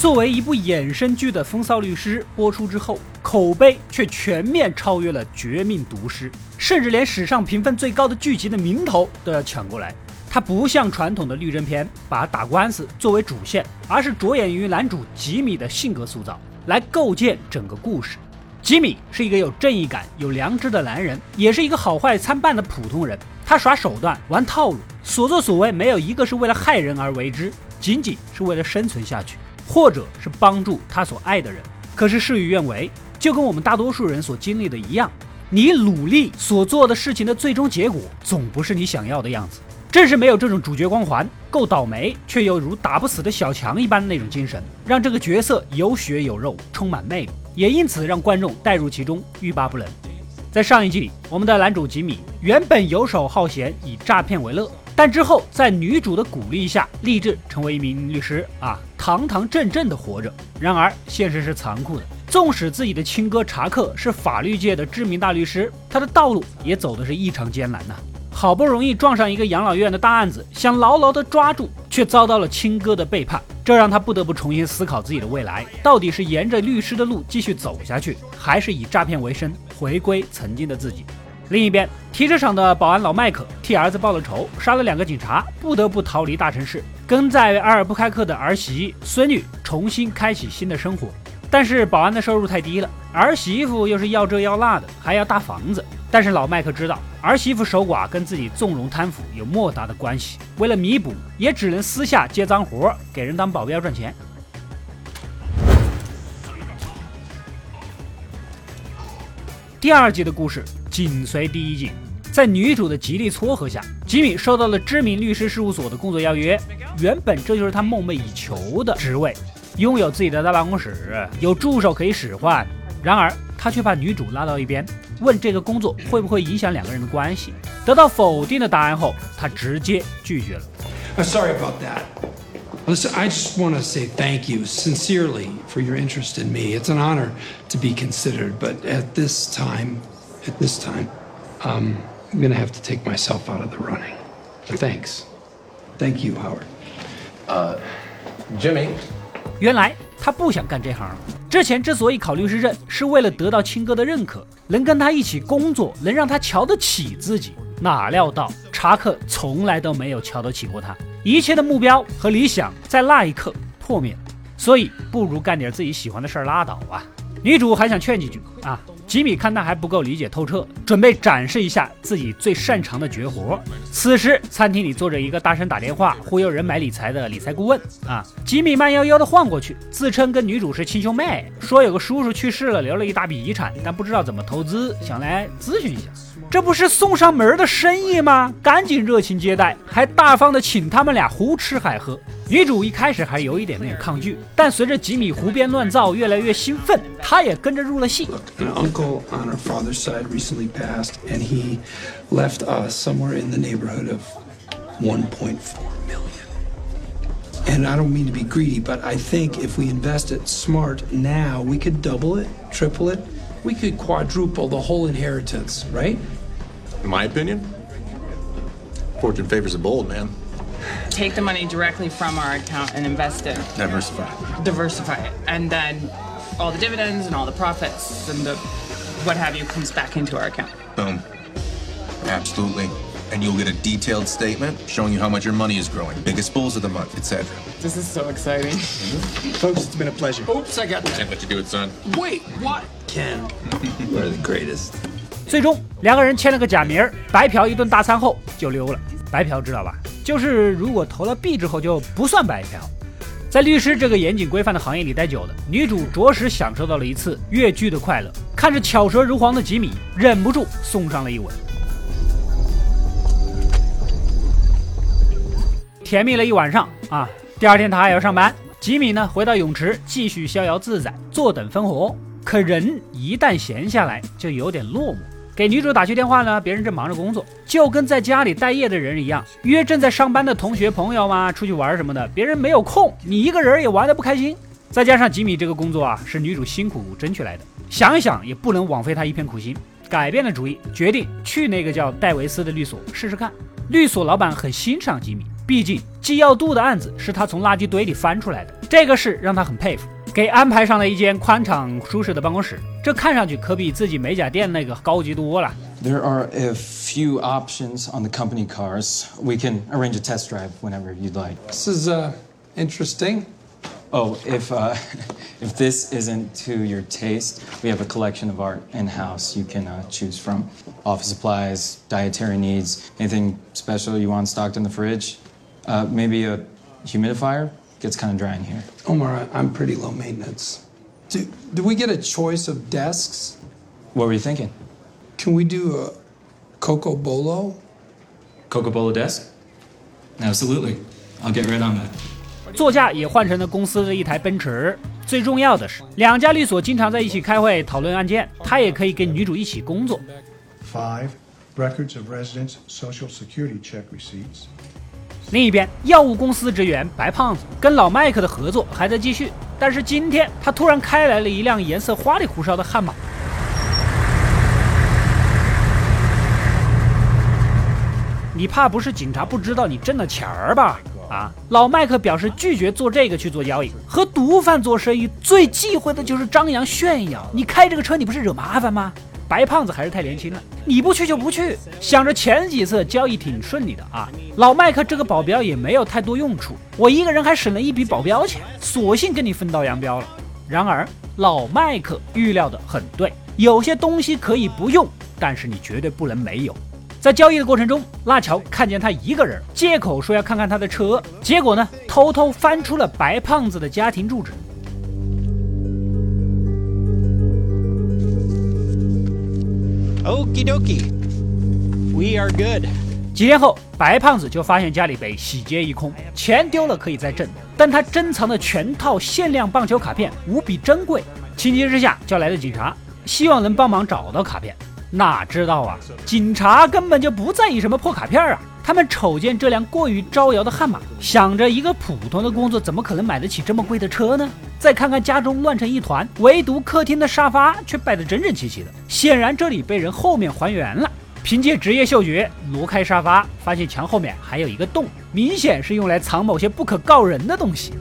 作为一部衍生剧的《风骚律师》播出之后，口碑却全面超越了《绝命毒师》，甚至连史上评分最高的剧集的名头都要抢过来。它不像传统的律政片，把打官司作为主线，而是着眼于男主吉米的性格塑造，来构建整个故事。吉米是一个有正义感、有良知的男人，也是一个好坏参半的普通人。他耍手段、玩套路，所作所为没有一个是为了害人而为之，仅仅是为了生存下去。或者是帮助他所爱的人，可是事与愿违，就跟我们大多数人所经历的一样，你努力所做的事情的最终结果，总不是你想要的样子。正是没有这种主角光环，够倒霉却又如打不死的小强一般的那种精神，让这个角色有血有肉，充满魅力，也因此让观众带入其中，欲罢不能。在上一季里，我们的男主吉米原本游手好闲，以诈骗为乐。但之后，在女主的鼓励下，立志成为一名律师啊，堂堂正正的活着。然而，现实是残酷的。纵使自己的亲哥查克是法律界的知名大律师，他的道路也走的是异常艰难呐。好不容易撞上一个养老院的大案子，想牢牢的抓住，却遭到了亲哥的背叛，这让他不得不重新思考自己的未来，到底是沿着律师的路继续走下去，还是以诈骗为生，回归曾经的自己。另一边，停车场的保安老麦克替儿子报了仇，杀了两个警察，不得不逃离大城市，跟在阿尔布开克的儿媳、孙女重新开启新的生活。但是保安的收入太低了，儿媳妇又是要这要那的，还要大房子。但是老麦克知道儿媳妇守寡跟自己纵容贪腐有莫大的关系，为了弥补，也只能私下接脏活，给人当保镖赚钱。第二季的故事。紧随第一季，在女主的极力撮合下，吉米收到了知名律师事务所的工作邀约。原本这就是他梦寐以求的职位，拥有自己的大办公室，有助手可以使唤。然而，他却把女主拉到一边，问这个工作会不会影响两个人的关系。得到否定的答案后，他直接拒绝了。Sorry about that. Listen, I just want to say thank you sincerely for your interest in me. It's an honor to be considered, but at this time. At this time, um, I'm gonna have to take myself out of the running. But thanks. Thank you, Howard. Uh, Jimmy. 原来他不想干这行。之前之所以考律师证，是为了得到亲哥的认可，能跟他一起工作，能让他瞧得起自己。哪料到查克从来都没有瞧得起过他，一切的目标和理想在那一刻破灭了。所以不如干点自己喜欢的事儿拉倒吧。女主还想劝几句啊。吉米看他还不够理解透彻，准备展示一下自己最擅长的绝活。此时，餐厅里坐着一个大声打电话忽悠人买理财的理财顾问啊！吉米慢悠悠地晃过去，自称跟女主是亲兄妹，说有个叔叔去世了，留了一大笔遗产，但不知道怎么投资，想来咨询一下。这不是送上门的生意吗？赶紧热情接待，还大方的请他们俩胡吃海喝。女主一开始还有一点点抗拒，但随着吉米胡编乱造，越来越兴奋，她也跟着入了戏。Uncle on our father's side recently passed, and he left us somewhere in the neighborhood of 1.4 million. And I don't mean to be greedy, but I think if we invest it smart now, we could double it, triple it, we could quadruple the whole inheritance, right? In my opinion, fortune favors the bold, man. Take the money directly from our account and invest it. Diversify. Diversify it. And then all the dividends and all the profits and the what have you comes back into our account. Boom. Absolutely. And you'll get a detailed statement showing you how much your money is growing, biggest bulls of the month, etc. This is so exciting. Folks, it's been a pleasure. Oops, I got that. Can't let you do it, son. Wait, what? Ken, you're the greatest. 最终，两个人签了个假名儿，白嫖一顿大餐后就溜了。 白嫖知道吧？就是如果投了币之后就不算白嫖。在律师这个严谨规范的行业里待久了，女主着实享受到了一次越剧的快乐。看着巧舌如簧的吉米，忍不住送上了一吻。甜蜜了一晚上啊！第二天他还要上班，吉米呢回到泳池继续逍遥自在，坐等分红。可人一旦闲下来，就有点落寞。给女主打去电话呢，别人正忙着工作，就跟在家里待业的人一样，约正在上班的同学朋友嘛出去玩什么的，别人没有空，你一个人也玩得不开心。再加上吉米这个工作啊，是女主辛苦争取来的，想一想也不能枉费她一片苦心，改变了主意，决定去那个叫戴维斯的律所试试看。律所老板很欣赏吉米。毕竟纪要度的案子是他从垃圾堆里翻出来的，这个事让他很佩服。给安排上了一间宽敞舒适的办公室，这看上去可比自己美甲店那个高级多了。There are a few options on the company cars. We can arrange a test drive whenever you'd like. This is uh, interesting. Oh, if uh, if this isn't to your taste, we have a collection of art in house you can uh, choose from. Office supplies, dietary needs, anything special you want stocked in the fridge. Uh, maybe a humidifier gets kind of dry in here. Omar, I- I'm pretty low maintenance. Do, do we get a choice of desks? What were you thinking? Can we do a Coco Bolo? Coca Cola desk? Absolutely. I'll get right on that. 座驾也换成了公司的一台奔驰。最重要的是，两家律所经常在一起开会讨论案件，他也可以跟女主一起工作。 Five, records of residents' social security check receipts. 另一边，药物公司职员白胖子跟老麦克的合作还在继续，但是今天他突然开来了一辆颜色花里胡哨的悍马。你怕不是警察不知道你挣了钱儿吧？啊！老麦克表示拒绝做这个去做交易。和毒贩做生意最忌讳的就是张扬炫耀。你开这个车，你不是惹麻烦吗？白胖子还是太年轻了，你不去就不去。想着前几次交易挺顺利的啊，老麦克这个保镖也没有太多用处，我一个人还省了一笔保镖钱，索性跟你分道扬镳了。然而老麦克预料的很对，有些东西可以不用，但是你绝对不能没有。在交易的过程中，辣乔看见他一个人，借口说要看看他的车，结果呢，偷偷翻出了白胖子的家庭住址。Okie dokie. We are good. 几天后，白胖子就发现家里被洗劫一空，钱丢了可以再挣，但他珍藏的全套限量棒球卡片无比珍贵，情急之下叫来了警察，希望能帮忙找到卡片。哪知道啊，警察根本就不在意什么破卡片啊，他们瞅见这辆过于招摇的悍马，想着一个普通的工作怎么可能买得起这么贵的车呢？再看看家中乱成一团，唯独客厅的沙发却摆得整整齐齐的，显然这里被人后面还原了。凭借职业嗅觉挪开沙发，发现墙后面还有一个洞，明显是用来藏某些不可告人的东西。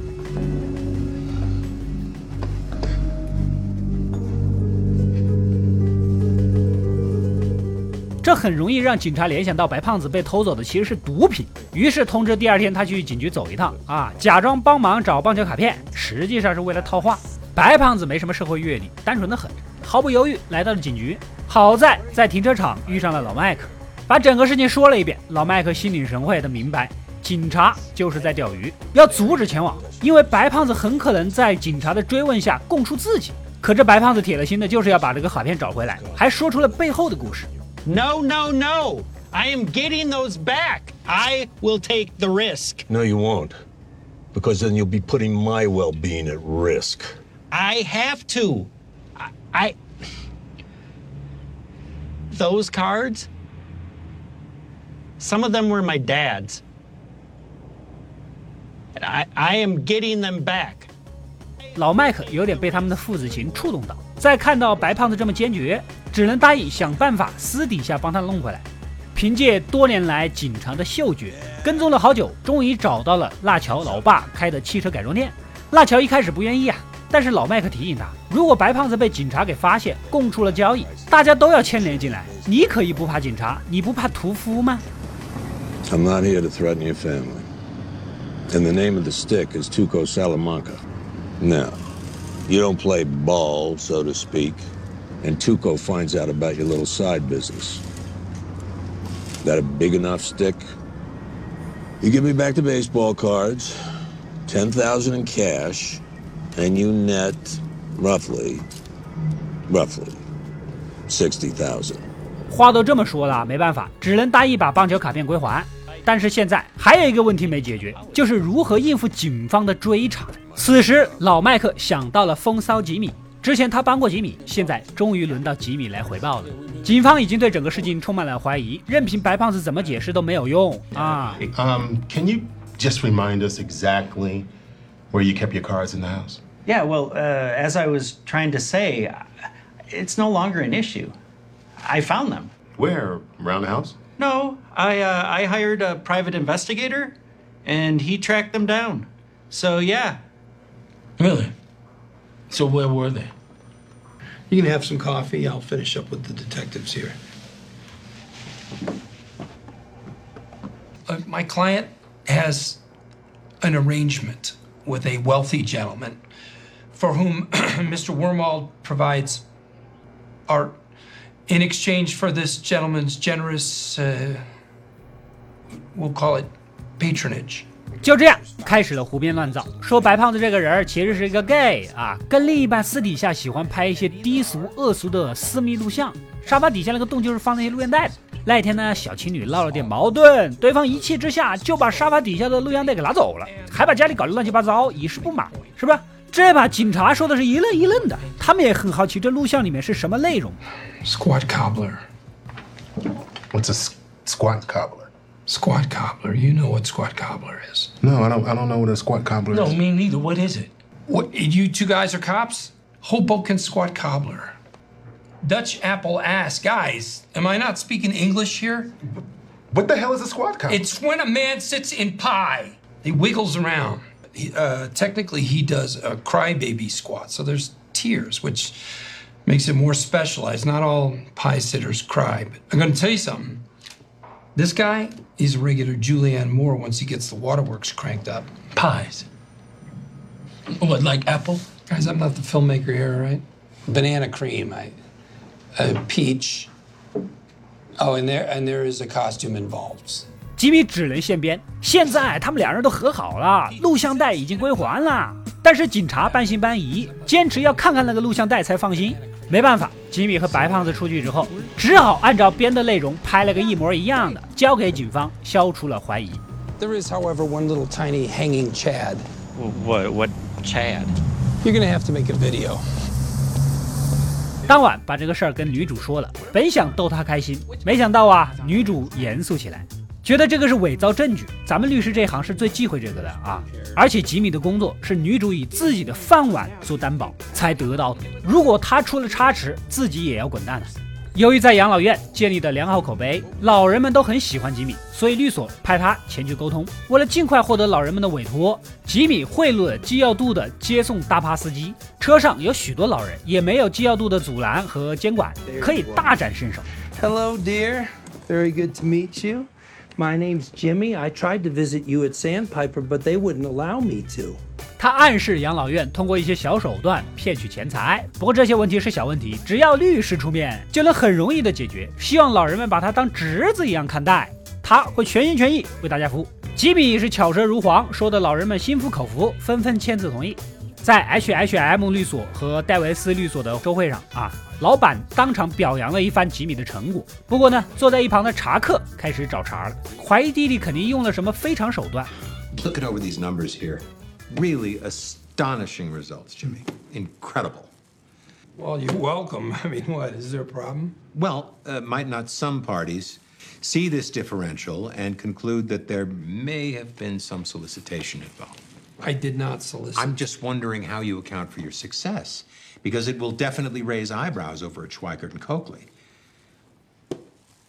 这很容易让警察联想到白胖子被偷走的其实是毒品，于是通知第二天他去警局走一趟啊，假装帮忙找棒球卡片，实际上是为了套话。白胖子没什么社会阅历，单纯的很，毫不犹豫来到了警局。好在在停车场遇上了老麦克，把整个事情说了一遍。老麦克心领神会的明白，警察就是在钓鱼，要阻止前往，因为白胖子很可能在警察的追问下供出自己。可这白胖子铁了心的就是要把这个卡片找回来，还说出了背后的故事。No, no, no. I am getting those back. I will take the risk. No, you won't. Because then you'll be putting my well being at risk. I have to. I, I. Those cards, some of them were my dad's. And I, I am getting them back. 老麦克有点被他们的父子情触动到， 在看到白胖子这么坚决，只能答应想办法私底下帮他弄回来。凭借多年来警察的嗅觉，跟踪了好久，终于找到了辣乔老爸开的汽车改装店。辣乔一开始不愿意啊，但是老麦克提醒他，如果白胖子被警察给发现，供出了交易，大家都要牵连进来。你可以不怕警察，你不怕屠夫吗？I'm not here to threaten your family. And the name of the stick is Tuco Salamanca. Now, you don't play ball, so to speak, and Tuco finds out about your little side business. That a big enough stick? You give me back the baseball cards, 10,000 in cash, and you net roughly, roughly 60,000. 话都这么说了，没办法，只能答应把棒球卡片归还。 但是现在还有一个问题没解决，就是如何应付警方的追查。此时，老麦克想到了风骚吉米，之前他帮过吉米，现在终于轮到吉米来回报了。警方已经对整个事情充满了怀疑，任凭白胖子怎么解释都没有用啊！Um, can you just remind us exactly where you kept your cards in the house? Yeah, well, uh, as I was trying to say, it's no longer an issue. I found them. Where? Around the house? No, I uh, I hired a private investigator, and he tracked them down. So, yeah. Really? So where were they? You can have some coffee. I'll finish up with the detectives here. Uh, my client has an arrangement with a wealthy gentleman for whom Mr. Wormald provides art in exchange for this gentleman's generous, uh, we'll call it patronage. 就这样开始了胡编乱造，说白胖子这个人其实是一个 gay 啊，跟另一半私底下喜欢拍一些低俗恶俗的私密录像。沙发底下那个洞就是放那些录像带的。那一天呢，小情侣闹了点矛盾，对方一气之下就把沙发底下的录像带给拿走了，还把家里搞得乱七八糟，以示不满，是吧？这把警察说的是一愣一愣的，他们也很好奇这录像里面是什么内容。Squat cobbler. What's a s- squat cobbler? Squat cobbler. You know what squat cobbler is. No, I don't. I don't know what a squat cobbler No, is. me neither. What is it? What? You two guys are cops? Hoboken squat cobbler. Dutch apple ass. Guys, am I not speaking English here? What the hell is a squat cobbler? It's when a man sits in pie. He wiggles around. He, uh, technically, he does a crybaby squat. So there's tears, which makes it more specialized. Not all pie sitters cry. But I'm going to tell you something. This guy, he's a regular Julianne Moore once he gets the waterworks cranked up. Pies. What, like apple? Guys, I'm not the filmmaker here, right? Banana cream, I, uh, peach. Oh, and there and there is a costume involved. 吉米只能现编。现在他们两人都和好了，录像带已经归还了。但是警察半信半疑，坚持要看看那个录像带才放心。没办法，吉米和白胖子出去之后，只好按照编的内容拍了个一模一样的，交给警方，消除了怀疑。There is, however, one little tiny hanging Chad. What, what Chad? You're gonna have to make a video. 当晚把这个事儿跟女主说了，本想逗她开心，没想到啊，女主严肃起来，觉得这个是伪造证据。咱们律师这行是最忌讳这个的啊！而且吉米的工作是女主以自己的饭碗做担保才得到的，如果他出了差池，自己也要滚蛋的。由于在养老院建立的良好口碑，老人们都很喜欢吉米，所以律所派他前去沟通。为了尽快获得老人们的委托，吉米贿赂了基要度的接送大巴司机。车上有许多老人，也没有基要度的阻拦和监管，可以大展身手。Hello, dear. Very good to meet you. My name's Jimmy. I tried to visit you at Sandpiper, but they wouldn't allow me to. 他暗示养老院通过一些小手段骗取钱财，不过这些问题是小问题，只要律师出面就能很容易的解决。希望老人们把他当侄子一样看待，他会全心全意为大家服务。吉米是巧舌如簧，说的老人们心服口服，纷纷签字同意。在 H H M 律所和戴维斯律所的周会上啊，老板当场表扬了一番吉米的成果。不过呢，坐在一旁的查克开始找茬了，怀疑弟弟肯定用了什么非常手段。 Looking over these numbers here, really astonishing results, Jimmy. Incredible. Well, you're welcome. I mean, what? Is there a problem? Well, uh, might not some parties see this differential and conclude that there may have been some solicitation involved? I did not solicit. I'm just wondering how you account for your success, Because it will definitely raise eyebrows over at Schweikert and Coakley.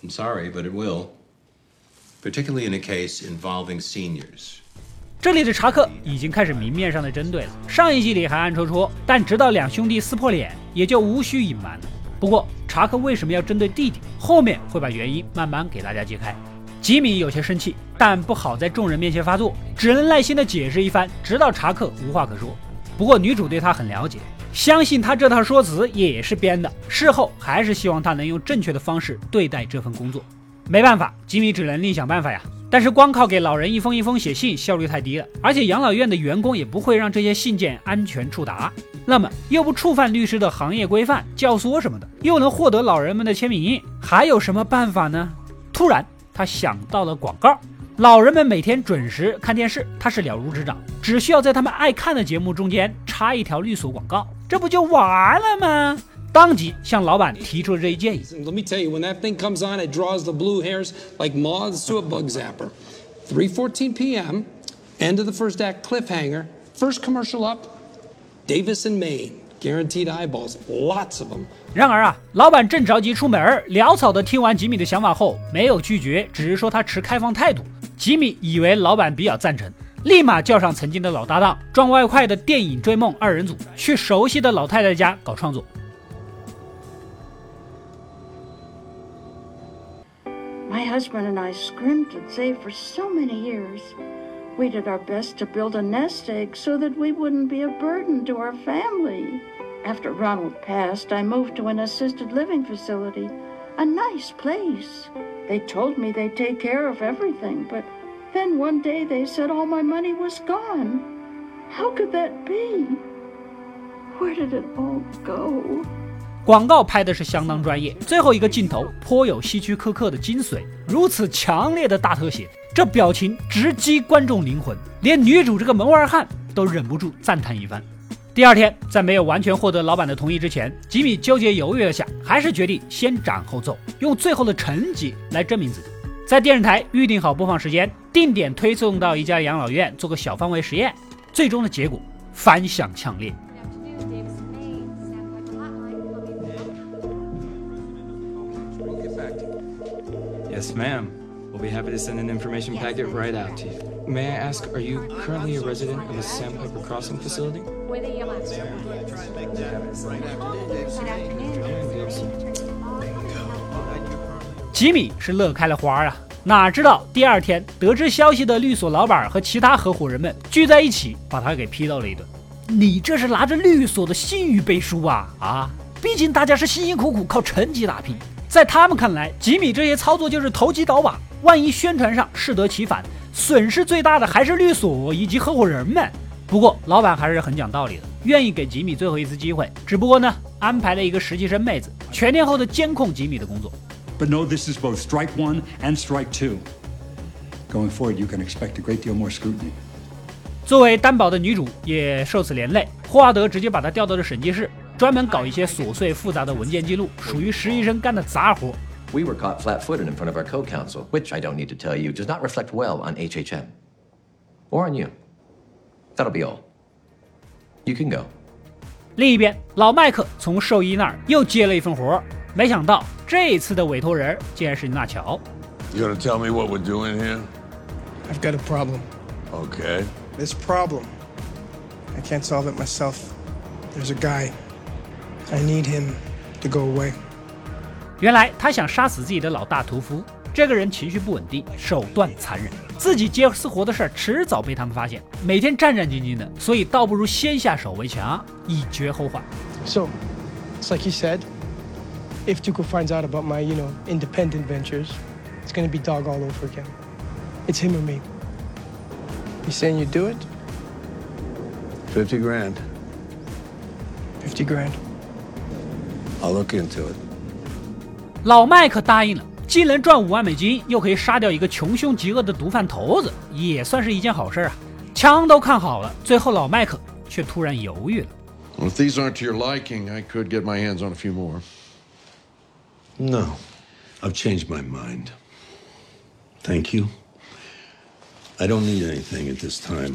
I'm sorry, but it will. Particularly in a case involving seniors. 这里的查克已经开始明面上的针对了，上一集里还暗戳戳，但直到两兄弟撕破脸，也就无需隐瞒了。不过查克为什么要针对弟弟，后面会把原因慢慢给大家揭开。吉米有些生气，但不好在众人面前发作，只能耐心的解释一番，直到查克无话可说。不过女主对他很了解，相信他这套说辞也是编的，事后还是希望他能用正确的方式对待这份工作。没办法，吉米只能另想办法呀。但是光靠给老人一封一封写信，效率太低了，而且养老院的员工也不会让这些信件安全触达。那么又不触犯律师的行业规范、教唆什么的，又能获得老人们的签名，还有什么办法呢？突然，他想到了广告。老人们每天准时看电视，他是了如指掌，只需要在他们爱看的节目中间插一条律所广告，这不就完了吗？当即向老板提出了这一建议。Let me tell you, when that thing comes on, it draws the blue hairs like moths to a bug zapper. 3:14 p.m. End of the first act cliffhanger. First commercial up. Davis and Maine. Guaranteed eyeballs. Lots of them. 然而啊，老板正着急出门，潦草的听完吉米的想法后，没有拒绝，只是说他持开放态度。吉米以为老板比较赞成，立马叫上曾经的老搭档，赚外快的电影追梦二人组，去熟悉的老太太家搞创作。My husband and I scrimped and saved for so many years. We did our best to build a nest egg so that we wouldn't be a burden to our family. After Ronald passed, I moved to an assisted living facility, a nice place. They told me they'd take care of everything, but then one day they said all my money was gone. How could that be? Where did it all go? 广告拍的是相当专业，最后一个镜头颇有希区柯克的精髓，如此强烈的大特写，这表情直击观众灵魂，连女主这个门外汉都忍不住赞叹一番。第二天，在没有完全获得老板的同意之前，吉米纠结犹豫了下，还是决定先斩后奏，用最后的成绩来证明自己。在电视台预定好播放时间，定点推送到一家养老院做个小范围实验，最终的结果反响强烈。Yes, ma'am. We'll be happy to send an information packet right out to you. May I ask, are you currently a resident of the Sandpiper Crossing facility? Good 吉米是乐开了花啊！哪知道第二天得知消息的律所老板和其他合伙人们聚在一起，把他给批斗了一顿。你这是拿着律所的信誉背书啊啊！毕竟大家是辛辛苦苦靠成绩打拼。在他们看来，吉米这些操作就是投机倒把，万一宣传上适得其反，损失最大的还是律所以及合伙人们。不过老板还是很讲道理的，愿意给吉米最后一次机会。只不过呢，安排了一个实习生妹子全天候的监控吉米的工作。But no, this is both strike one and strike two. Going forward, you can expect a great deal more scrutiny. 作为担保的女主也受此连累，霍华德直接把她调到了审计室。专门搞一些琐碎复杂的文件记录，属于实习生干的杂活。We were caught flat-footed in front of our co-counsel, which I don't need to tell you does not reflect well on HHM or on you. That'll be all. You can go. 另一边，老麦克从兽医那儿又接了一份活，没想到 这次的委托人竟然是纳乔。You gonna tell me what we're doing here? I've got a problem. Okay. This problem, I can't solve it myself. There's a guy. I need him to go away. 原来他想杀死自己的老大屠夫。这个人情绪不稳定，手段残忍，自己接私活的事儿迟早被他们发现，每天战战兢兢的，所以倒不如先下手为强，以绝后患。So, it's like he said. If Tuco finds out about my, you know, independent ventures, it's gonna be dog all over again. It's him or me. You saying you do it? Fifty grand. Fifty grand. I'll look into it. 老麦克答应了，既能赚五万美金，又可以杀掉一个穷凶极恶的毒贩头子，也算是一件好事啊。枪都看好了，最后老麦克却突然犹豫了。Well, if these aren't to your liking, I could get my hands on a few more. No, I've changed my mind. Thank you. I don't need anything at this time.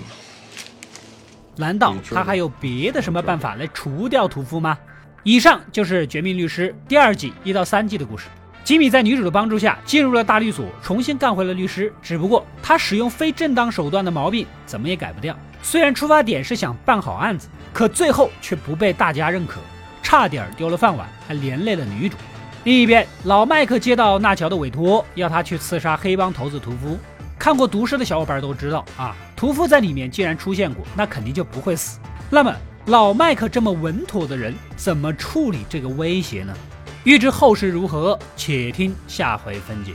难道他还有别的什么办法来除掉屠夫吗？以上就是《绝命律师》第二季一到三季的故事。吉米在女主的帮助下进入了大律所，重新干回了律师。只不过他使用非正当手段的毛病怎么也改不掉。虽然出发点是想办好案子，可最后却不被大家认可，差点丢了饭碗，还连累了女主。另一边，老麦克接到纳乔的委托，要他去刺杀黑帮头子屠夫。看过《毒师》的小伙伴都知道啊，屠夫在里面既然出现过，那肯定就不会死。那么。老麦克这么稳妥的人，怎么处理这个威胁呢？欲知后事如何，且听下回分解。